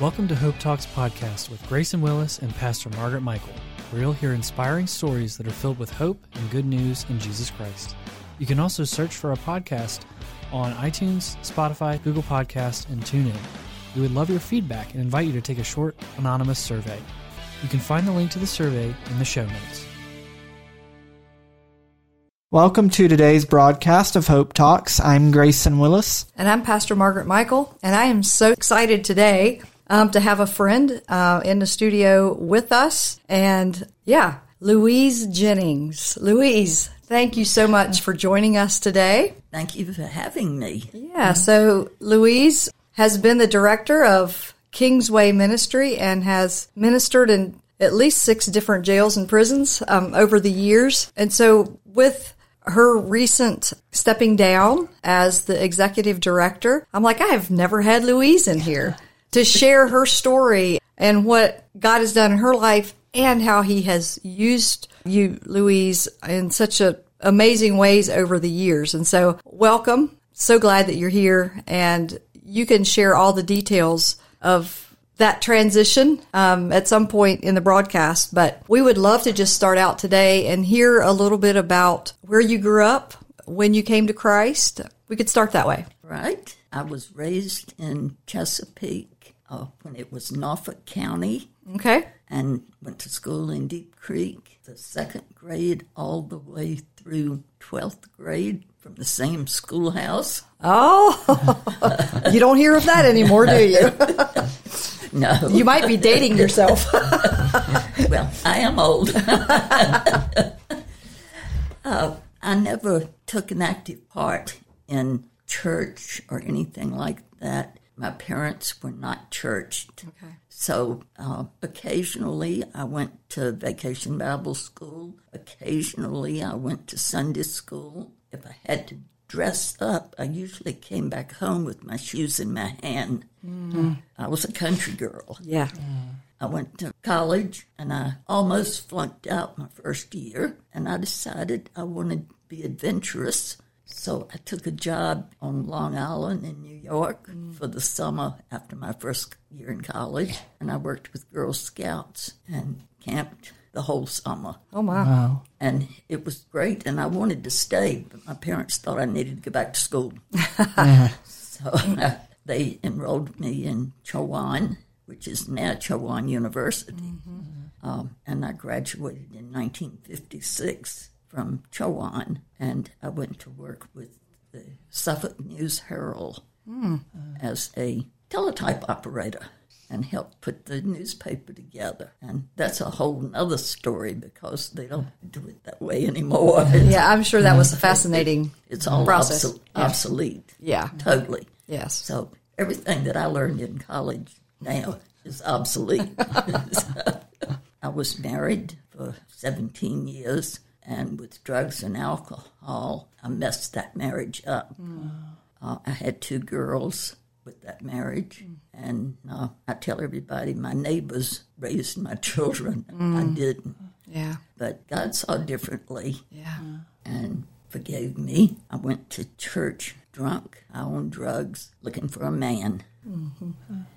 Welcome to Hope Talks podcast with Grayson Willis and Pastor Margaret Michael, where you'll hear inspiring stories that are filled with hope and good news in Jesus Christ. You can also search for our podcast on iTunes, Spotify, Google Podcast, and TuneIn. We would love your feedback and invite you to take a short anonymous survey. You can find the link to the survey in the show notes. Welcome to today's broadcast of Hope Talks. I'm Grayson Willis. And I'm Pastor Margaret Michael, and I am so excited today um, to have a friend uh, in the studio with us. And yeah, Louise Jennings. Louise, thank you so much for joining us today. Thank you for having me. Yeah, so Louise has been the director of Kingsway Ministry and has ministered in at least six different jails and prisons um, over the years. And so, with her recent stepping down as the executive director, I'm like, I have never had Louise in here to share her story and what God has done in her life and how he has used you, Louise, in such a amazing ways over the years. And so welcome. So glad that you're here and you can share all the details of that transition um, at some point in the broadcast. But we would love to just start out today and hear a little bit about where you grew up, when you came to Christ. We could start that way. Right. I was raised in Chesapeake uh, when it was Norfolk County Okay. and went to school in Deep Creek, the second grade all the way through 12th grade from the same schoolhouse. Oh, you don't hear of that anymore, do you? No, You might be dating yourself. well, I am old. uh, I never took an active part in church or anything like that. My parents were not churched. Okay. So uh, occasionally I went to vacation Bible school. Occasionally I went to Sunday school. If I had to dress up, I usually came back home with my shoes in my hand. I was a country girl. Yeah. I went to college and I almost flunked out my first year, and I decided I wanted to be adventurous. So I took a job on Long Island in New York for the summer after my first year in college, and I worked with Girl Scouts and camped the whole summer. Oh, my. Wow. And it was great, and I wanted to stay, but my parents thought I needed to go back to school. so they enrolled me in Chowan, which is now Chowan University. Um, and I graduated in 1956 from Chowan, and I went to work with the Suffolk News Herald hmm. as a teletype operator and helped put the newspaper together. And that's a whole nother story because they don't do it that way anymore. It's, Yeah, I'm sure that was a fascinating it's all process. obso- obsolete. Yeah. Totally. Yes. So everything that I learned in college now is obsolete. So, I was married for 17 years, and with drugs and alcohol, I messed that marriage up. Uh, I had two girls with that marriage, and uh, I tell everybody my neighbors raised my children. I didn't. Yeah. But God saw differently Yeah. and forgave me. I went to church drunk, I on drugs, looking for a man. Mm-hmm.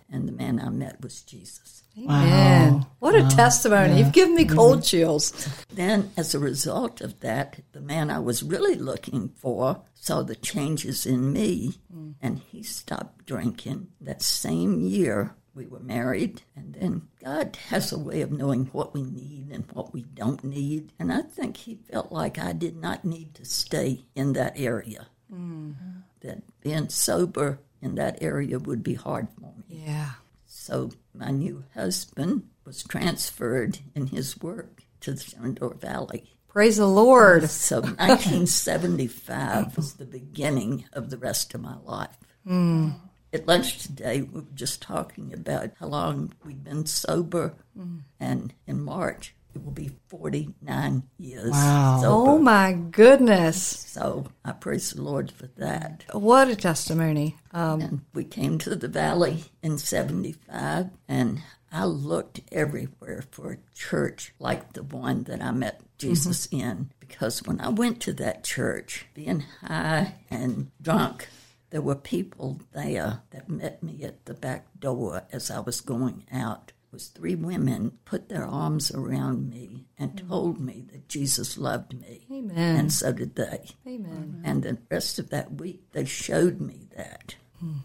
And the man I met was Jesus. Amen. What a testimony. You've given me cold mm-hmm. chills. Then, as a result of that, the man I was really looking for saw the changes in me mm. and he stopped drinking. That same year, we were married. And then God has a way of knowing what we need and what we don't need. And I think he felt like I did not need to stay in that area. Mm-hmm. That being sober in that area would be hard for me. Yeah. So my new husband was transferred in his work to the Shenandoah Valley. Praise the Lord. So 1975 was the beginning of the rest of my life. Hmm. At lunch today, we were just talking about how long we've been sober, hmm. and in March it will be 49 years Wow. sober. Oh my goodness. So I praise the Lord for that. What a testimony. Um, And we came to the valley in 75, and I looked everywhere for a church like the one that I met Jesus in. Because when I went to that church, being high and drunk, there were people there that met me at the back door as I was going out. Was three women put their arms around me and mm-hmm. told me that Jesus loved me. Amen. And so did they. Amen. And the rest of that week, they showed me that. Hmm.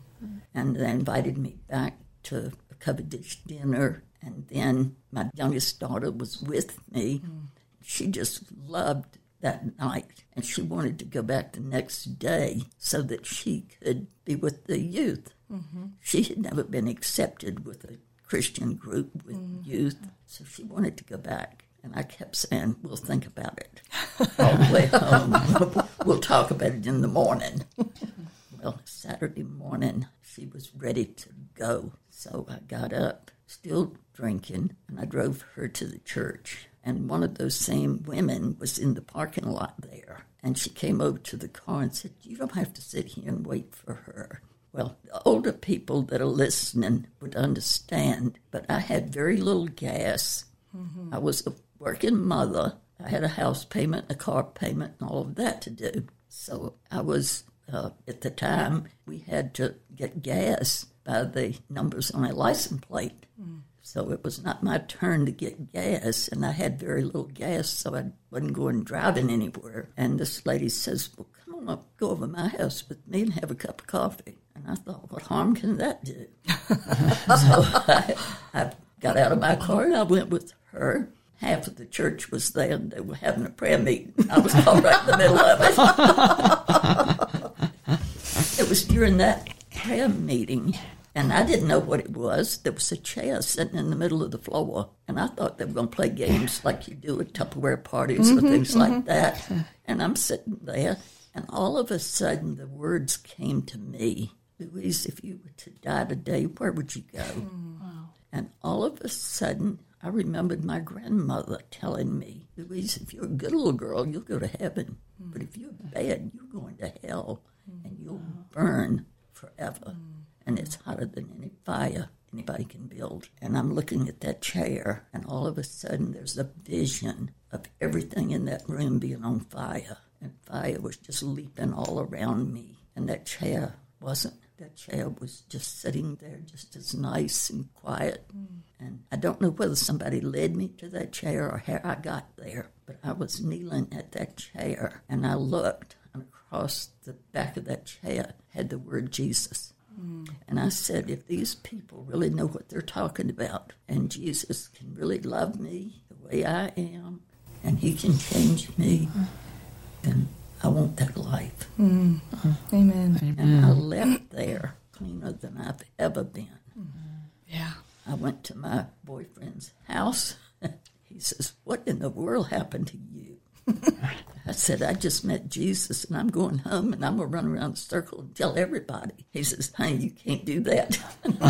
And they invited me back to a covered dish dinner. And then my youngest daughter was with me. Hmm. She just loved that night. And she wanted to go back the next day so that she could be with the youth. Mm-hmm. She had never been accepted with a Christian group with mm-hmm. youth. So she wanted to go back. And I kept saying, we'll think about it all the way home. we'll talk about it in the morning. Well, Saturday morning, she was ready to go. So I got up, still drinking, and I drove her to the church. And one of those same women was in the parking lot there. And she came over to the car and said, You don't have to sit here and wait for her. Well, the older people that are listening would understand, but I had very little gas. I was a working mother. I had a house payment, a car payment, and all of that to do. So I was, uh, at the time, we had to get gas by the numbers on a license plate. So it was not my turn to get gas, and I had very little gas, so I wasn't going driving anywhere. And this lady says, Well, come on up, go over to my house with me and have a cup of coffee. And I thought, What harm can that do? so I, I got out of my car and I went with her. Half of the church was there and they were having a prayer meeting. I was all right in the middle of it. it was during that prayer meeting, and I didn't know what it was. There was a chair sitting in the middle of the floor, and I thought they were going to play games like you do at Tupperware parties or mm-hmm, things like mm-hmm. that. And I'm sitting there, and all of a sudden the words came to me Louise, if you were to die today, where would you go? Mm. And all of a sudden, I remembered my grandmother telling me, Louise, if you're a good little girl, you'll go to heaven. Mm. But if you're bad, you're going to hell mm. and you'll burn forever. And it's hotter than any fire anybody can build. And I'm looking at that chair, and all of a sudden, there's a vision of everything in that room being on fire. And fire was just leaping all around me. And that chair wasn't. That chair was just sitting there, just as nice and quiet. Hmm. And I don't know whether somebody led me to that chair or how I got there, but I was kneeling at that chair and I looked, and across the back of that chair had the word Jesus. Hmm. And I said, if these people really know what they're talking about, and Jesus can really love me the way I am, and he can change me, hmm. then I want that life. Mm. Uh-huh. Amen. And I left there cleaner than I've ever been. Mm-hmm. Yeah. I went to my boyfriend's house. he says, What in the world happened to you? I said, I just met Jesus and I'm going home and I'm going to run around the circle and tell everybody. He says, Honey, you can't do that.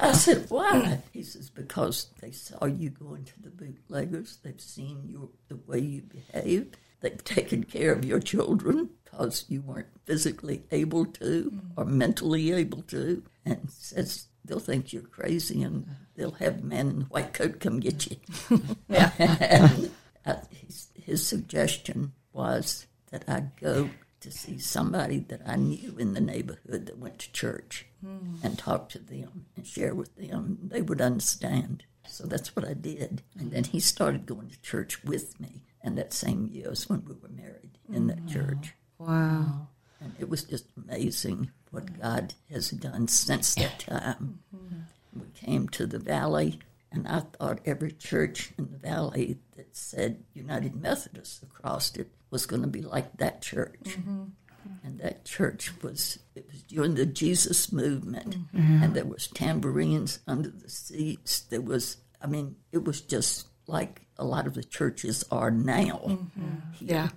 I said, Why? He says, Because they saw you going to the bootleggers. They've seen you, the way you behaved. They've taken care of your children because you weren't physically able to or mentally able to. And says, They'll think you're crazy and they'll have man in white coat come get you. and uh, his, his suggestion was that I go to see somebody that I knew in the neighborhood that went to church and talk to them and share with them. They would understand. So that's what I did. And then he started going to church with me. And that same year was when we were married in that mm-hmm. church. Wow. And it was just amazing what God has done since that time. Mm-hmm. We came to the valley, and I thought every church in the valley that said United Methodist across it was going to be like that church. Mm-hmm. And that church was it was during the Jesus movement, and there was tambourines under the seats. There was, I mean, it was just like a lot of the churches are now. Mm-hmm. here. Yeah.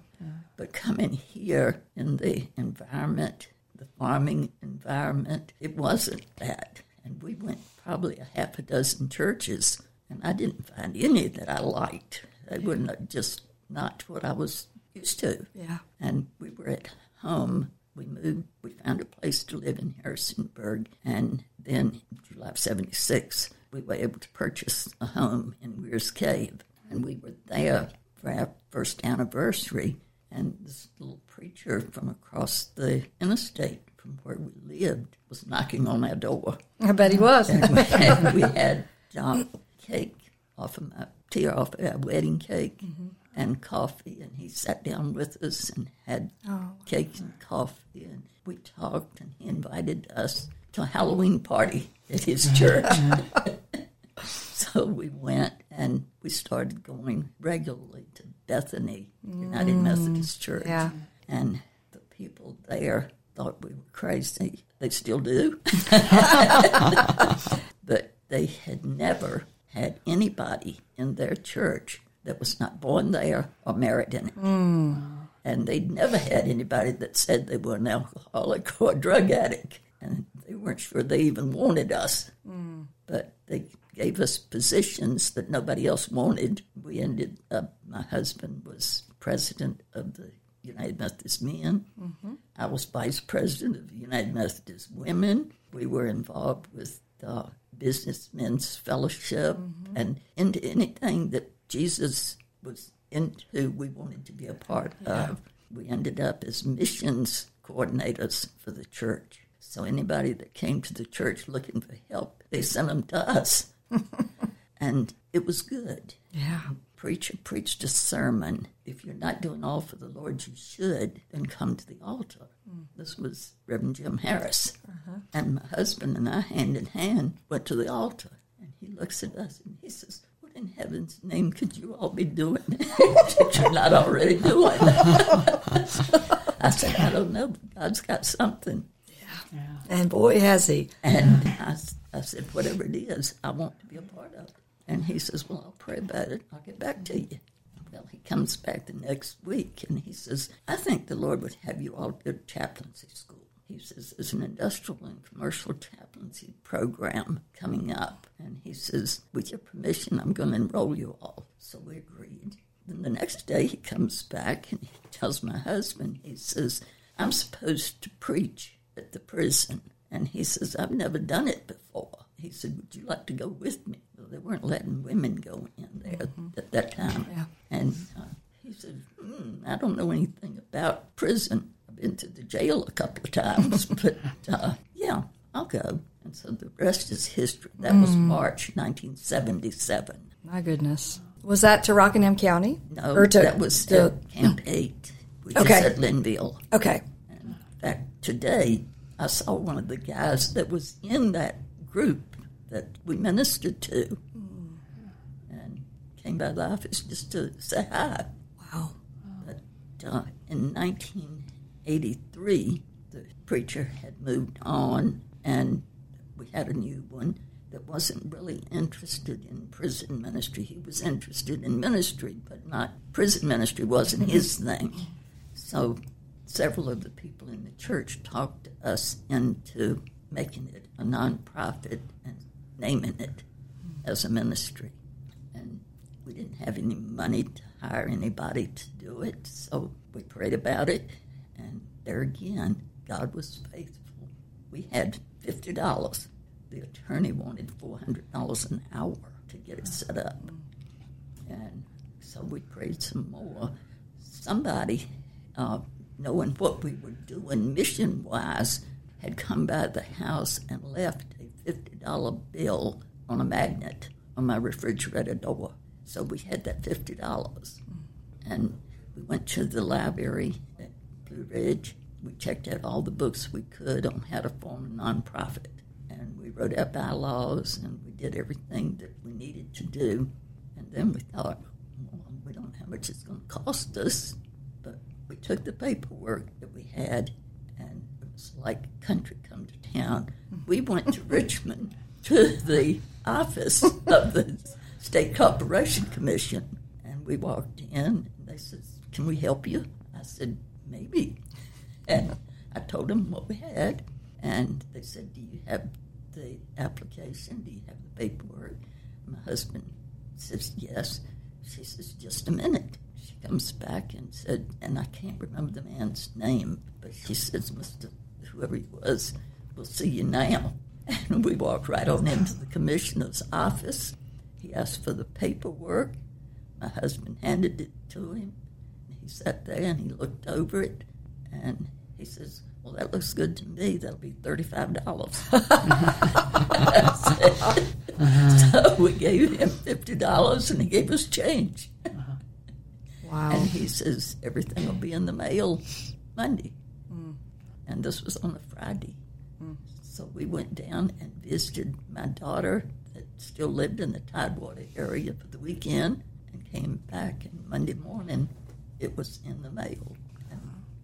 But coming here in the environment, the farming environment, it wasn't that. And we went probably a half a dozen churches, and I didn't find any that I liked. They were not, just not what I was used to. Yeah. And we were at home. We moved, we found a place to live in Harrisonburg, and then July of 76, we were able to purchase a home in Weyers Cave. And we were there for our first anniversary, And this little preacher from across the interstate from where we lived was knocking on our door. I bet he was. And we had, we had um, cake off of my tear off of our wedding cake and coffee. And he sat down with us and had cake and coffee. And we talked, and he invited us to a Halloween party at his church. so we went and we started going regularly to Bethany United mm, Methodist Church. yeah. And the people there thought we were crazy. They still do. but they had never had anybody in their church that was not born there or married in it. Mm. And they'd never had anybody that said they were an alcoholic or a drug addict. And they weren't sure they even wanted us. But they gave us positions that nobody else wanted. We ended up, my husband was president of the United Methodist Men. I was vice president of the United Methodist Women. We were involved with the Businessmen's Fellowship and into anything that Jesus was into, we wanted to be a part of. We ended up as missions coordinators for the church. So anybody that came to the church looking for help, they sent them to us. and it was good Yeah. preacher preached a sermon. If you're not doing all for the Lord you should, then come to the altar. Mm. This was Reverend Jim Harris. Uh-huh. And my husband and I, hand in hand, went to the altar. And he looks at us and he says, What in heaven's name could you all be doing that you're not already doing? I said, I don't know, but God's got something. And boy, has he. And I, I said, whatever it is, I want to be a part of it. And he says, well, I'll pray about it. I'll get back to you. Well, he comes back the next week and he says, I think the Lord would have you all go to chaplaincy school. He says, there's an industrial and commercial chaplaincy program coming up. And he says, with your permission, I'm going to enroll you all. So we agreed. Then the next day he comes back and he tells my husband, he says, I'm supposed to preach at the prison. And he says, I've never done it before. He said, Would you like to go with me? Well, they weren't letting women go in there at that time. Yeah. And uh, he said, hmm, I don't know anything about prison. I've been to the jail a couple of times, but uh, yeah, I'll go. And so the rest is history. That was March 1977. My goodness. Was that to Rockingham County? No, Or to, that was to- Camp 8, which Okay. is at Linville. okay. Today I saw one of the guys that was in that group that we ministered to and came by the office just to say hi. Wow. But uh, in 1983, the preacher had moved on, and we had a new one that wasn't really interested in prison ministry. He was interested in ministry, but not prison ministry wasn't his thing. So several of the people in the church talked us into making it a nonprofit and naming it as a ministry. And we didn't have any money to hire anybody to do it, so we prayed about it. And there again, God was faithful. We had fifty dollars. The attorney wanted four hundred dollars an hour to get it set up. And so we prayed some more. Somebody, uh, knowing what we were doing mission wise, had come by the house and left a $50 bill on a magnet on my refrigerator door. So we had that $50. And we went to the library at Blue Ridge. We checked out all the books we could on how to form a nonprofit. And we wrote out bylaws and we did everything that we needed to do. And then we thought, well, we don't know how much it's going to cost us, we took the paperwork that we had, and it was like country come to town. We went to Richmond to the office of the State Corporation Commission, and we walked in, and they said, "Can we help you?" I said, "Maybe," and I told them what we had, and they said, "Do you have the application? Do you have the paperwork?" My husband says, Yes. She says, Just a minute. She comes back and said, and I can't remember the man's name, but she says, Mr. Whoever he was, we'll see you now. And we walked right on into the commissioner's office. He asked for the paperwork. My husband handed it to him. he sat there and he looked over it and he says, Well, that looks good to me. That'll be $35. Uh-huh. So we gave him $50 and he gave us change. Wow. And he says, Everything will be in the mail Monday. And this was on a Friday. So we went down and visited my daughter that still lived in the Tidewater area for the weekend and came back. And Monday morning, it was in the mail. And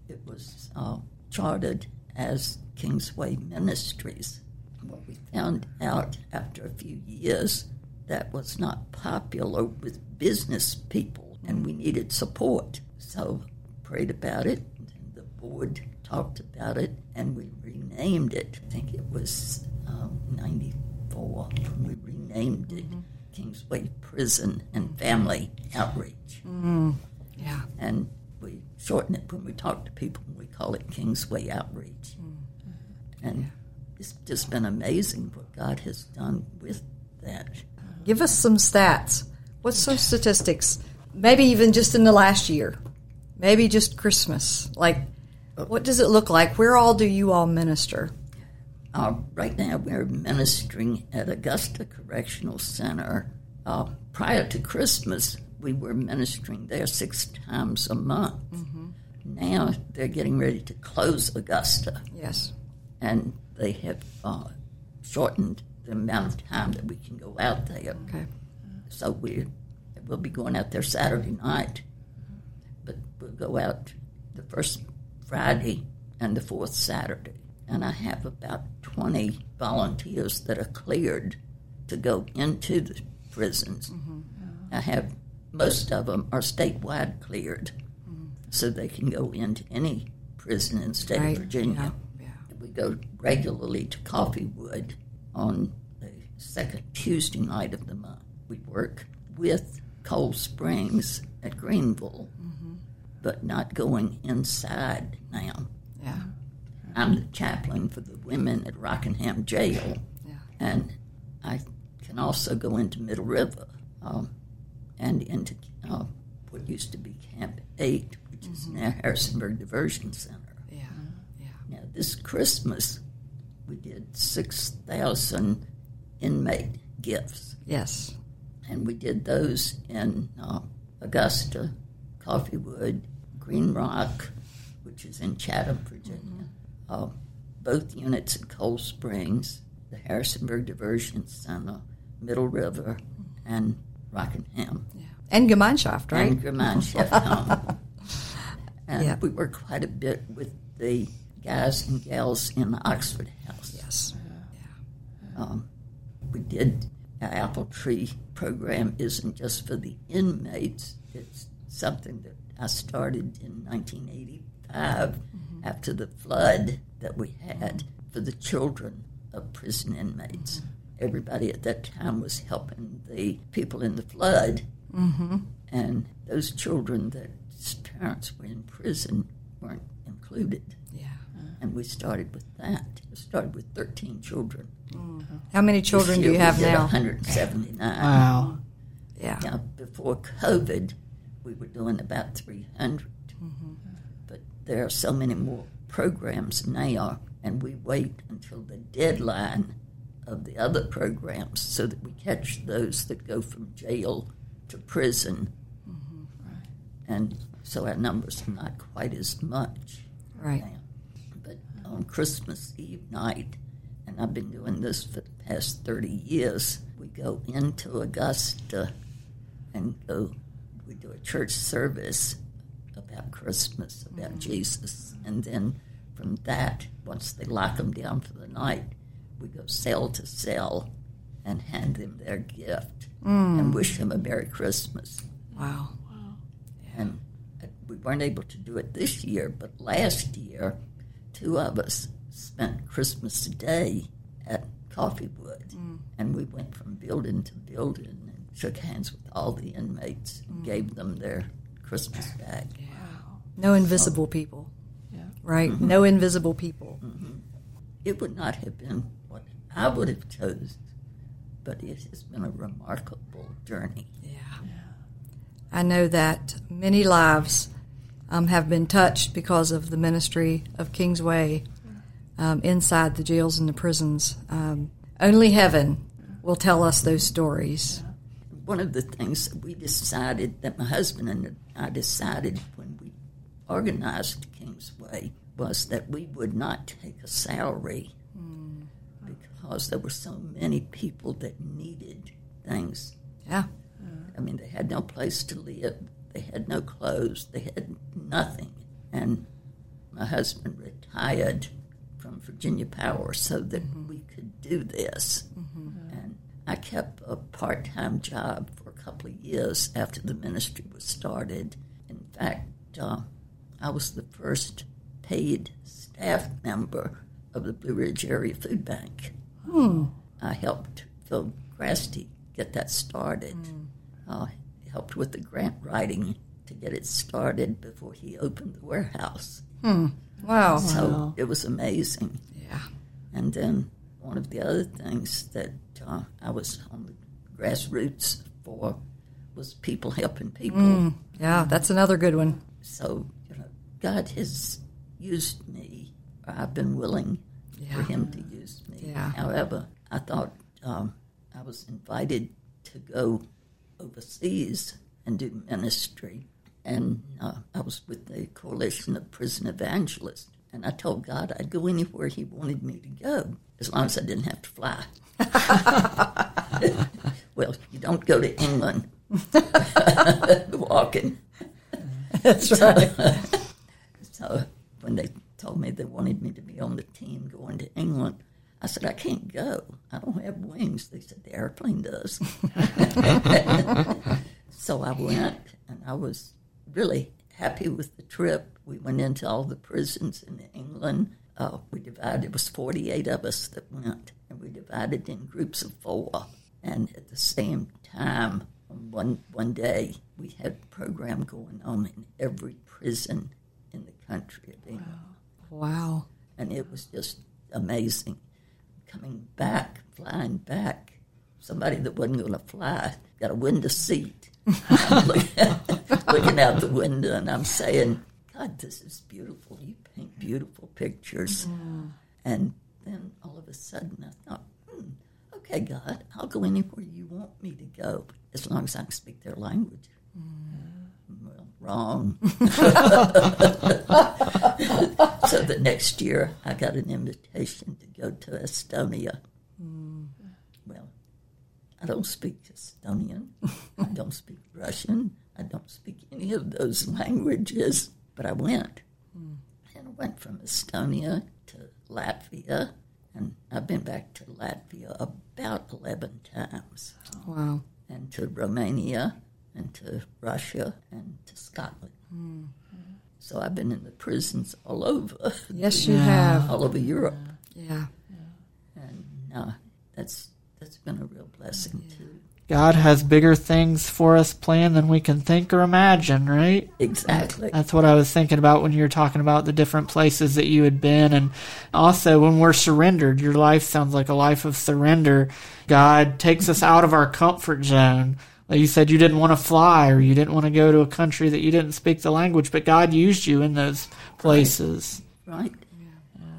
it was uh, chartered as Kingsway Ministries. What we found out after a few years that was not popular with business people and we needed support. So prayed about it. And the board talked about it and we renamed it. I think it was um, 94 when we renamed it mm-hmm. Kingsway Prison and Family Outreach. Mm, yeah. And we shorten it when we talk to people, we call it Kingsway Outreach. Mm. And it's just been amazing what God has done with that. Give us some stats. What's some statistics? Maybe even just in the last year. Maybe just Christmas. Like, what does it look like? Where all do you all minister? Uh, right now, we're ministering at Augusta Correctional Center. Uh, prior to Christmas, we were ministering there six times a month. Now they're getting ready to close Augusta, Yes. and they have uh, shortened the amount of time that we can go out there. Okay. So we we'll be going out there Saturday night, but we'll go out the first Friday and the fourth Saturday. And I have about 20 volunteers that are cleared to go into the prisons. Mm-hmm. I have most of them are statewide cleared, mm-hmm. so they can go into any prison in the state Right. of Virginia. Yeah. We go regularly to Coffeewood on the second Tuesday night of the month. We work with Cold Springs at Greenville, but not going inside now. Yeah. I'm the chaplain for the women at Rockingham Jail, Yeah. and I can also go into Middle River um, and into uh, what used to be Camp 8, which is now Harrisonburg Diversion Center. Yeah. Yeah. Now, this Christmas, we did 6,000 inmate gifts, Yes. And we did those in uh, Augusta, Coffeewood, Green Rock, which is in Chatham, Virginia, uh, both units at Cold Springs, the Harrisonburg Diversion Center, Middle River, and Rockingham And Gemeinschaft, right? and Gemeinschaft. And Yeah. we worked quite a bit with the guys and gals in the Oxford House. yes. Um, we did apple tree program isn't just for the inmates. It's something that I started in 1985 mm-hmm. after the flood that we had for the children of prison inmates. Mm-hmm. Everybody at that time was helping the people in the flood, mm-hmm. and those children that's parents were in prison weren't included. Yeah. And we started with that. We started with 13 children. How many children This do you have we now? 179. Wow. Yeah. Now, before COVID, we were doing about 300. Mm-hmm. But there are so many more programs now, and we wait until the deadline of the other programs so that we catch those that go from jail to prison. Mm-hmm. And so our numbers are not quite as much Right. now. But on Christmas Eve night, and I've been doing this for the past 30 years, we go into Augusta and go, we do a church service about Christmas, about Jesus. And then from that, once they lock them down for the night, we go cell to cell and hand them their gift and wish them a Merry Christmas. Wow. And uh, we weren't able to do it this year, but last year, two of us spent Christmas Day at Coffeewood. Mm. And we went from building to building and shook hands with all the inmates and mm. gave them their Christmas bag. Wow! No invisible people. Yeah. Right? Mm-hmm. No invisible people. Mm-hmm. It would not have been what I would have chosen, but it has been a remarkable journey. Yeah. I know that many lives um, have been touched because of the ministry of Kingsway um, inside the jails and the prisons. Um, only heaven will tell us those stories. One of the things that we decided, that my husband and I decided when we organized Kingsway, was that we would not take a salary because there were so many people that needed things. Yeah. I mean, they had no place to live, they had no clothes, they had nothing. And my husband retired from Virginia Power so that we could do this. And I kept a part time job for a couple of years after the ministry was started. In fact, uh, I was the first paid staff member of the Blue Ridge Area Food Bank. I helped Phil Grasty get that started. Uh, helped with the grant writing to get it started before he opened the warehouse. Wow. So it was amazing. Yeah. And then one of the other things that uh, I was on the grassroots for was people helping people. Yeah, that's another good one. So, you know, God has used me. I've been willing Yeah. for Him to use me. Yeah. However, I thought um, I was invited to go overseas and do ministry. And uh, I was with the Coalition of Prison Evangelists. And I told God I'd go anywhere He wanted me to go, as long as I didn't have to fly. well, you don't go to England walking. That's right. So when they told me they wanted me to be on the team going to England, I said, I can't go. I don't have wings. They said, the airplane does. so I went, and I was really happy with the trip. We went into all the prisons in England. Uh, we divided, it was 48 of us that went, and we divided in groups of four. And at the same time, one, one day, we had a program going on in every prison in the country of England. Wow. And it was just amazing. Coming back, flying back, somebody that wasn't going to fly got a window seat. Looking, out the window and I'm saying, God, this is beautiful. You paint beautiful pictures. And then all of a sudden I thought, hmm, okay, God, I'll go anywhere you want me to go as long as I can speak their language. Well, wrong. so the next year, I got an invitation to go to Estonia. Well, I don't speak Estonian. I don't speak Russian. I don't speak any of those languages, but I went. And I went from Estonia to Latvia, and I've been back to Latvia about 11 times, Wow. and to Romania, and to Russia, and to Scotland. So I've been in the prisons all over, Yes, you have. all over Europe, Yeah. and uh, that's that's been a real blessing too. God has bigger things for us planned than we can think or imagine, right? Exactly. That's what I was thinking about when you were talking about the different places that you had been. And also, when we're surrendered, your life sounds like a life of surrender. God takes us out of our comfort zone. Like you said, you didn't want to fly or you didn't want to go to a country that you didn't speak the language, but God used you in those places. right?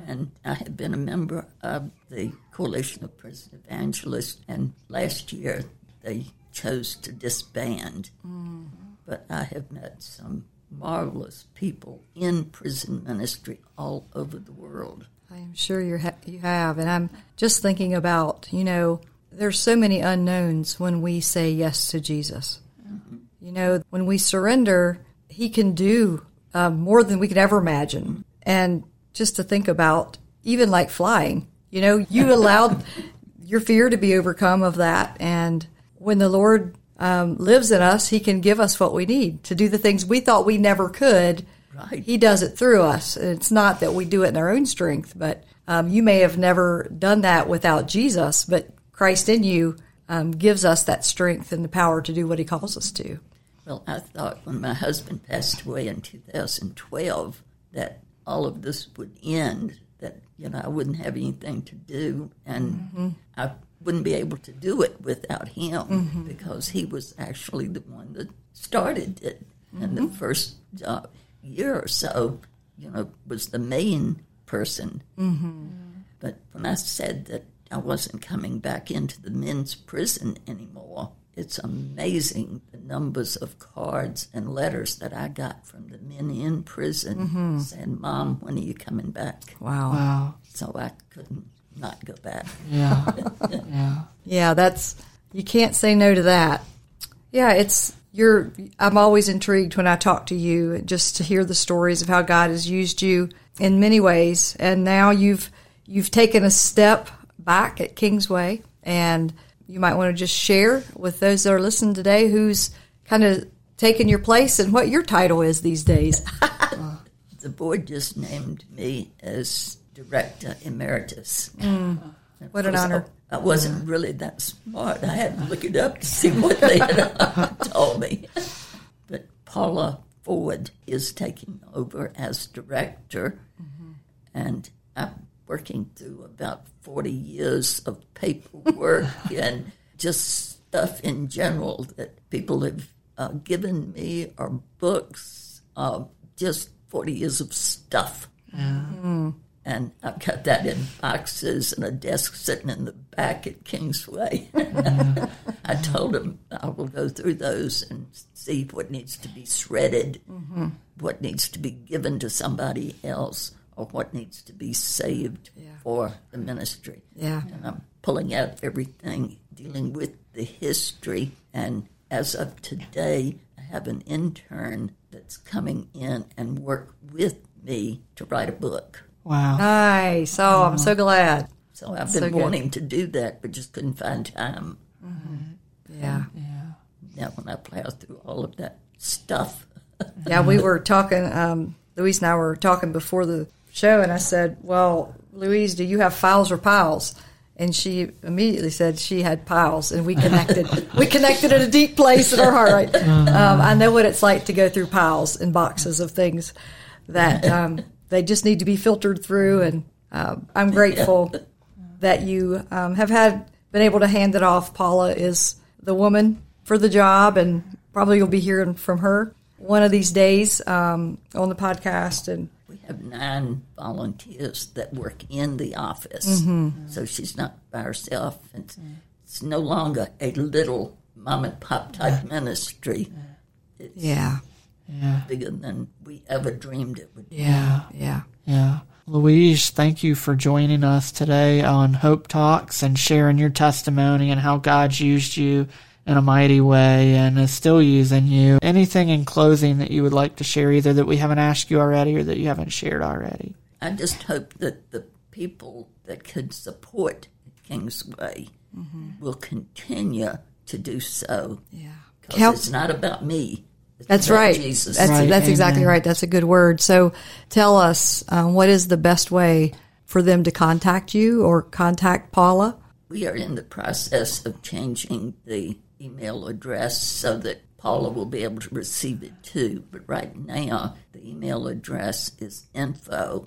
And I have been a member of the Coalition of Prison Evangelists, and last year they chose to disband. Mm-hmm. But I have met some marvelous people in prison ministry all over the world. I am sure you ha- you have, and I'm just thinking about you know there's so many unknowns when we say yes to Jesus. You know, when we surrender, He can do uh, more than we could ever imagine. And just to think about, even like flying, you know, you allowed your fear to be overcome of that, and when the Lord um, lives in us, He can give us what we need to do the things we thought we never could. Right. He does it through us. It's not that we do it in our own strength, but um, you may have never done that without Jesus, but Christ in you um, gives us that strength and the power to do what He calls us to. Well, I thought when my husband passed away in 2012 that all of this would end, that, you know, I wouldn't have anything to do, and I wouldn't be able to do it without him because he was actually the one that started it. And the first job, year or so, you know, was the main person. Mm-hmm. But when I said that I wasn't coming back into the men's prison anymore, it's amazing the numbers of cards and letters that I got from the men in prison mm-hmm. saying, Mom, when are you coming back? Wow. Wow. So I couldn't not go back. Yeah. yeah. Yeah, that's you can't say no to that. Yeah, it's you're I'm always intrigued when I talk to you just to hear the stories of how God has used you in many ways and now you've you've taken a step back at Kingsway and you might want to just share with those that are listening today who's kind of taken your place and what your title is these days. The board just named me as director emeritus. Mm. What an honor. I, I wasn't really that smart. I had to look it up to see what they had told me. But Paula Ford is taking over as director, mm-hmm. and I'm working through about 40 years of paperwork and just stuff in general that people have uh, given me, or books, uh, just 40 years of stuff. And I've got that in boxes and a desk sitting in the back at Kingsway. I told him I will go through those and see what needs to be shredded, what needs to be given to somebody else, or what needs to be saved for the ministry. Yeah. And I'm pulling out everything dealing with the history. And as of today, I have an intern that's coming in and work with me to write a book. Wow. Nice. Oh, I'm so glad. So I've So been good. wanting to do that, but just couldn't find time. Yeah. Yeah. Now, when I plow through all of that stuff, Yeah, we were talking. Um, Louise and I were talking before the show, and I said, "Well, Louise, do you have files or piles?" And she immediately said she had piles, and we connected. we connected at a deep place in our heart. Right? Um, I know what it's like to go through piles and boxes of things that um, they just need to be filtered through, and um I'm grateful that you um, have had been able to hand it off. Paula is the woman for the job, and probably you'll be hearing from her one of these days um, on the podcast. And have nine volunteers that work in the office. Mm-hmm. So she's not by herself. It's, it's no longer a little mom and pop type ministry. It's yeah, Yeah. bigger than we ever dreamed it would be. yeah, yeah. Yeah. Louise, thank you for joining us today on Hope Talks and sharing your testimony and how God's used you in a mighty way and is still using you. Anything in closing that you would like to share, either that we haven't asked you already or that you haven't shared already? I just hope that the people that could support Kingsway will continue to do so. Yeah. Because Help- it's not about me. It's That's right. Jesus. That's Right, that's exactly right. That's a good word. So, tell us um, what is the best way for them to contact you or contact Paula? We are in the process of changing the email address so that Paula will be able to receive it too. But right now, the email address is info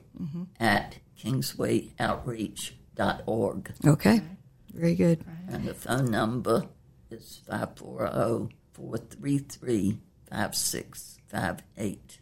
at kingswayoutreach.org. Okay, very good. And the phone number is 540 433 5658.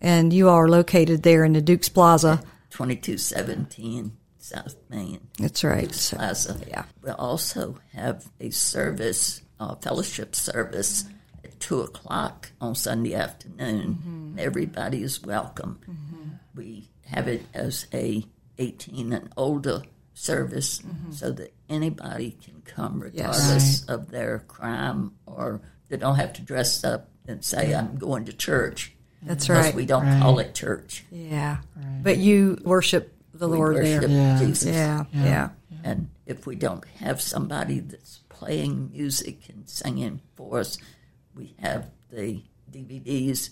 And you are located there in the Duke's Plaza. 2217 South Main. That's right. So- Plaza. yeah. We also have a service, a fellowship service at 2 o'clock on Sunday afternoon. Mm-hmm. Everybody is welcome. Mm-hmm. We have it as a 18 and older service mm-hmm. so that anybody can come regardless of their crime or they don't have to dress up and say, I'm going to church. That's Because right. we don't call it church. Yeah. But you worship the We Lord worship there. Yeah. Jesus. Yeah, yeah. And if we don't have somebody that's playing music and singing for us, we have the DVDs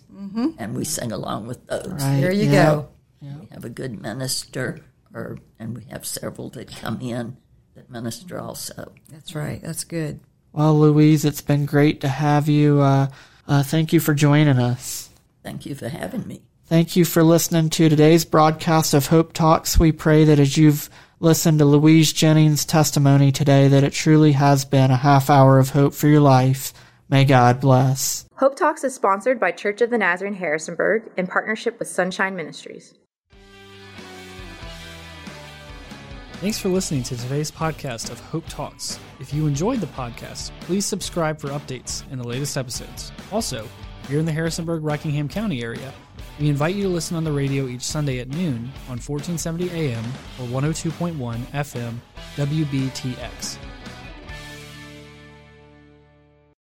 and we sing along with those. Right. There you Yeah. go. We have a good minister, or and we have several that come in that minister also. That's right. That's good. Well, Louise, it's been great to have you. Uh, uh, thank you for joining us. Thank you for having me. Thank you for listening to today's broadcast of Hope Talks. We pray that as you've listened to Louise Jennings' testimony today, that it truly has been a half hour of hope for your life. May God bless. Hope Talks is sponsored by Church of the Nazarene Harrisonburg in partnership with Sunshine Ministries. Thanks for listening to today's podcast of Hope Talks. If you enjoyed the podcast, please subscribe for updates and the latest episodes. Also, if you're in the Harrisonburg Rockingham County area, we invite you to listen on the radio each Sunday at noon on 1470 AM or 102.1 FM WBTX.